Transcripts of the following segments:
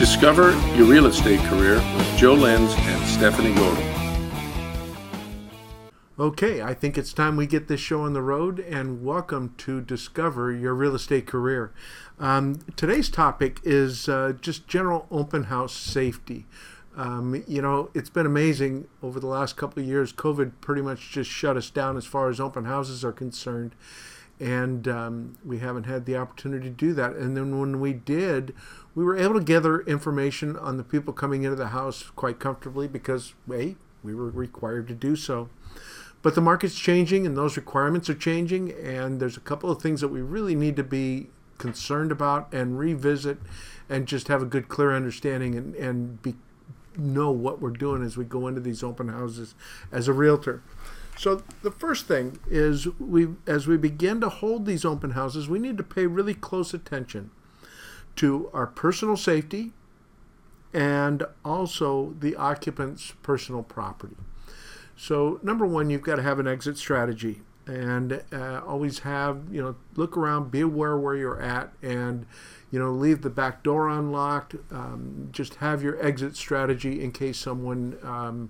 Discover your real estate career with Joe Lenz and Stephanie Gordon. Okay, I think it's time we get this show on the road and welcome to Discover Your Real Estate Career. Um, today's topic is uh, just general open house safety. Um, you know, it's been amazing over the last couple of years. COVID pretty much just shut us down as far as open houses are concerned and um, we haven't had the opportunity to do that. And then when we did, we were able to gather information on the people coming into the house quite comfortably because, hey, we were required to do so. But the market's changing and those requirements are changing, and there's a couple of things that we really need to be concerned about and revisit and just have a good, clear understanding and, and be, know what we're doing as we go into these open houses as a realtor. So the first thing is we as we begin to hold these open houses, we need to pay really close attention to our personal safety and also the occupant's personal property. So number one, you've got to have an exit strategy and uh, always have you know look around, be aware where you're at, and you know leave the back door unlocked. Um, just have your exit strategy in case someone um,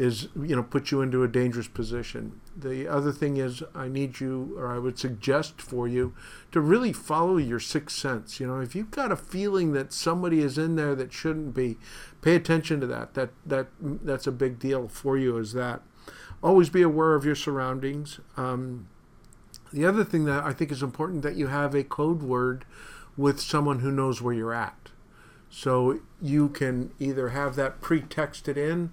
is you know put you into a dangerous position. The other thing is I need you or I would suggest for you to really follow your sixth sense. You know, if you've got a feeling that somebody is in there that shouldn't be, pay attention to that. That that that's a big deal for you is that. Always be aware of your surroundings. Um, the other thing that I think is important that you have a code word with someone who knows where you're at. So you can either have that pre-texted in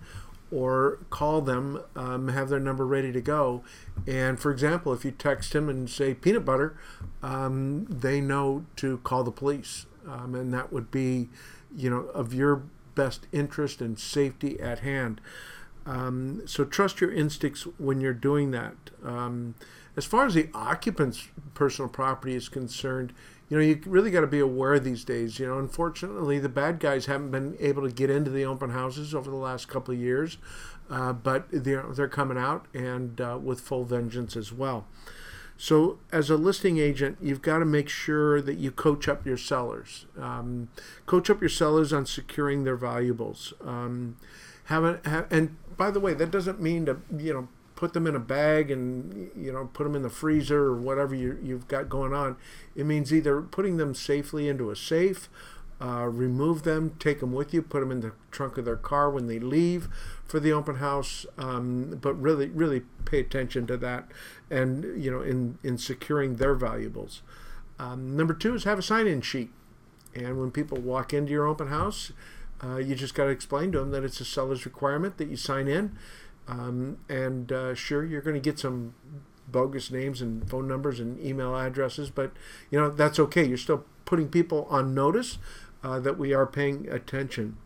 or call them, um, have their number ready to go. And for example, if you text him and say peanut butter, um, they know to call the police. Um, and that would be, you know, of your best interest and safety at hand. Um, so trust your instincts when you're doing that. As far as the occupant's personal property is concerned, you know, you really got to be aware these days. You know, unfortunately, the bad guys haven't been able to get into the open houses over the last couple of years, uh, but they're they're coming out and uh, with full vengeance as well. So, as a listing agent, you've got to make sure that you coach up your sellers. Um, coach up your sellers on securing their valuables. Um, have, a, have and by the way, that doesn't mean to you know put them in a bag and you know put them in the freezer or whatever you, you've got going on. It means either putting them safely into a safe, uh, remove them, take them with you, put them in the trunk of their car when they leave for the open house. Um, but really, really pay attention to that, and you know, in in securing their valuables. Um, number two is have a sign-in sheet, and when people walk into your open house, uh, you just got to explain to them that it's a seller's requirement that you sign in. Um, and uh, sure, you're going to get some bogus names and phone numbers and email addresses, but you know that's okay. You're still putting people on notice uh, that we are paying attention.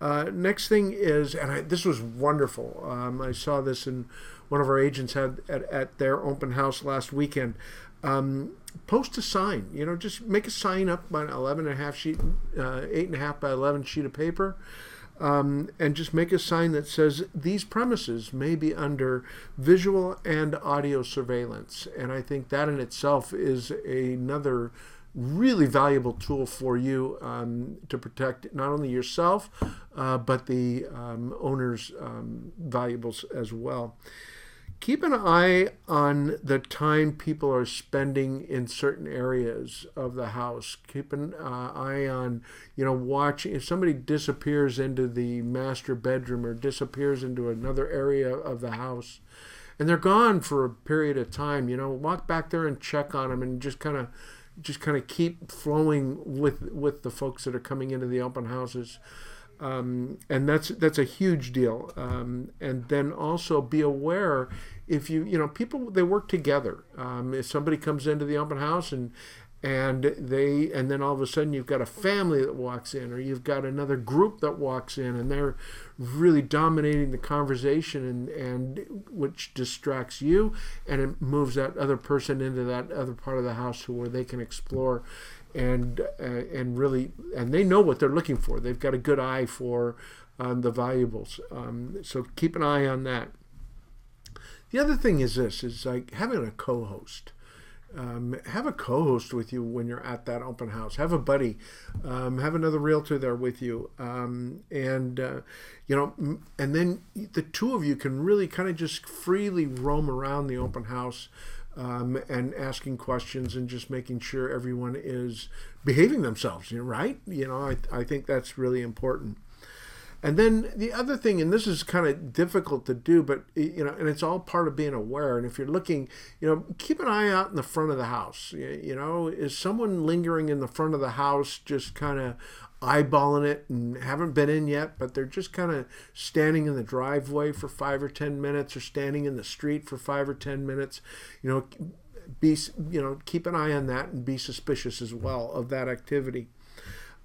Uh, next thing is, and I, this was wonderful. Um, I saw this in one of our agents had at, at their open house last weekend. Um, post a sign. You know, just make a sign up on 11 and a half sheet, uh, eight and a half by 11 sheet of paper um, and just make a sign that says these premises may be under visual and audio surveillance. And I think that in itself is another really valuable tool for you um, to protect not only yourself uh, but the um, owner's um, valuables as well keep an eye on the time people are spending in certain areas of the house. Keep an uh, eye on, you know, watching if somebody disappears into the master bedroom or disappears into another area of the house and they're gone for a period of time, you know, walk back there and check on them and just kind of just kind of keep flowing with with the folks that are coming into the open houses. Um, and that's that's a huge deal. Um, and then also be aware if you you know people they work together. Um, if somebody comes into the open house and and they and then all of a sudden you've got a family that walks in or you've got another group that walks in and they're really dominating the conversation and and which distracts you and it moves that other person into that other part of the house to where they can explore and uh, and really and they know what they're looking for they've got a good eye for um, the valuables um, so keep an eye on that the other thing is this: is like having a co-host. Um, have a co-host with you when you're at that open house. Have a buddy. Um, have another realtor there with you, um, and uh, you know, and then the two of you can really kind of just freely roam around the open house. Um, and asking questions and just making sure everyone is behaving themselves, right? You know, I, I think that's really important. And then the other thing, and this is kind of difficult to do, but you know, and it's all part of being aware. And if you're looking, you know, keep an eye out in the front of the house. You know, is someone lingering in the front of the house, just kind of eyeballing it and haven't been in yet, but they're just kind of standing in the driveway for five or ten minutes, or standing in the street for five or ten minutes. You know, be you know, keep an eye on that and be suspicious as well of that activity.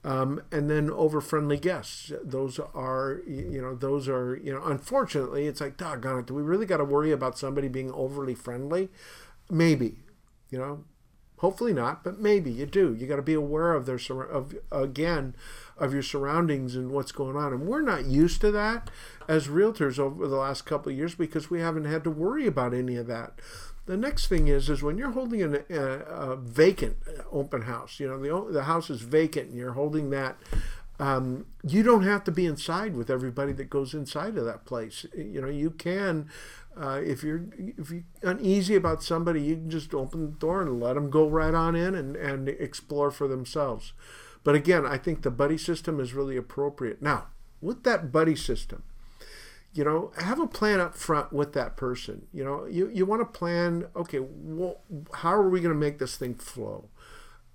Um, and then over friendly guests. Those are, you know, those are, you know, unfortunately, it's like, doggone it, do we really got to worry about somebody being overly friendly? Maybe, you know, hopefully not, but maybe you do. You got to be aware of their, of again, of your surroundings and what's going on. And we're not used to that as realtors over the last couple of years because we haven't had to worry about any of that. The next thing is is when you're holding an, a, a vacant open house, you know the the house is vacant and you're holding that. Um, you don't have to be inside with everybody that goes inside of that place. You know, you can, uh, if you're if you're uneasy about somebody, you can just open the door and let them go right on in and, and explore for themselves. But again, I think the buddy system is really appropriate. Now, with that buddy system, you know have a plan up front with that person. You know you, you want to plan okay well how are we going to make this thing flow?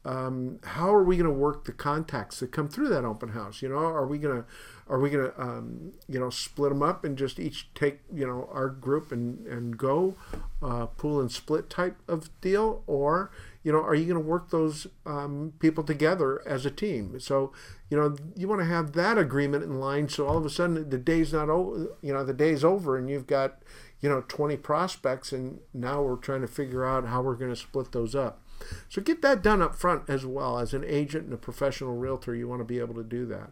Um, how are we going to work the contacts that come through that open house? You know are we going to are we going to um, you know split them up and just each take you know our group and and go uh, pool and split type of deal? Or you know are you going to work those um, people together as a team? So you know you want to have that agreement in line so all of a sudden the day's not over you know the day's over and you've got you know 20 prospects and now we're trying to figure out how we're going to split those up. So get that done up front as well. As an agent and a professional realtor you want to be able to do that.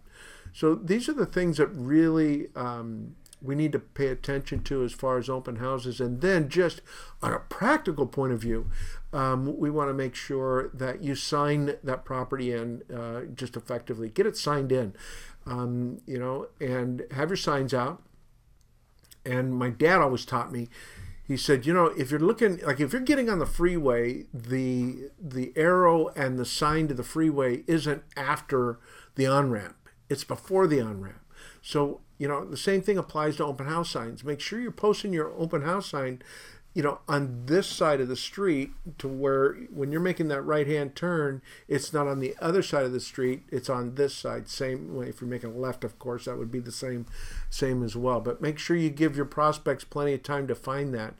So these are the things that really um, we need to pay attention to as far as open houses. And then, just on a practical point of view, um, we want to make sure that you sign that property in uh, just effectively. Get it signed in, um, you know, and have your signs out. And my dad always taught me. He said, you know, if you're looking like if you're getting on the freeway, the the arrow and the sign to the freeway isn't after the on ramp it's before the on ramp. So, you know, the same thing applies to open house signs. Make sure you're posting your open house sign, you know, on this side of the street to where when you're making that right hand turn, it's not on the other side of the street, it's on this side. Same way if you're making a left, of course, that would be the same same as well. But make sure you give your prospects plenty of time to find that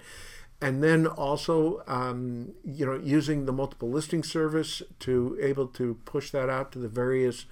and then also um, you know using the multiple listing service to able to push that out to the various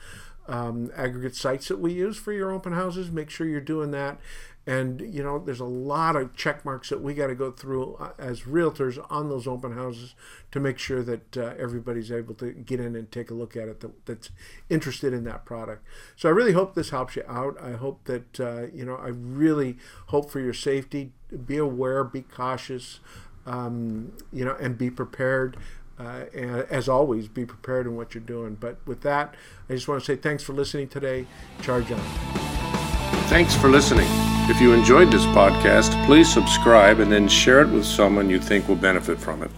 um, aggregate sites that we use for your open houses. Make sure you're doing that. And you know, there's a lot of check marks that we got to go through uh, as realtors on those open houses to make sure that uh, everybody's able to get in and take a look at it that, that's interested in that product. So I really hope this helps you out. I hope that uh, you know. I really hope for your safety. Be aware. Be cautious. Um, you know, and be prepared. Uh, and as always, be prepared in what you're doing. But with that, I just want to say thanks for listening today. Charge on. Thanks for listening. If you enjoyed this podcast, please subscribe and then share it with someone you think will benefit from it.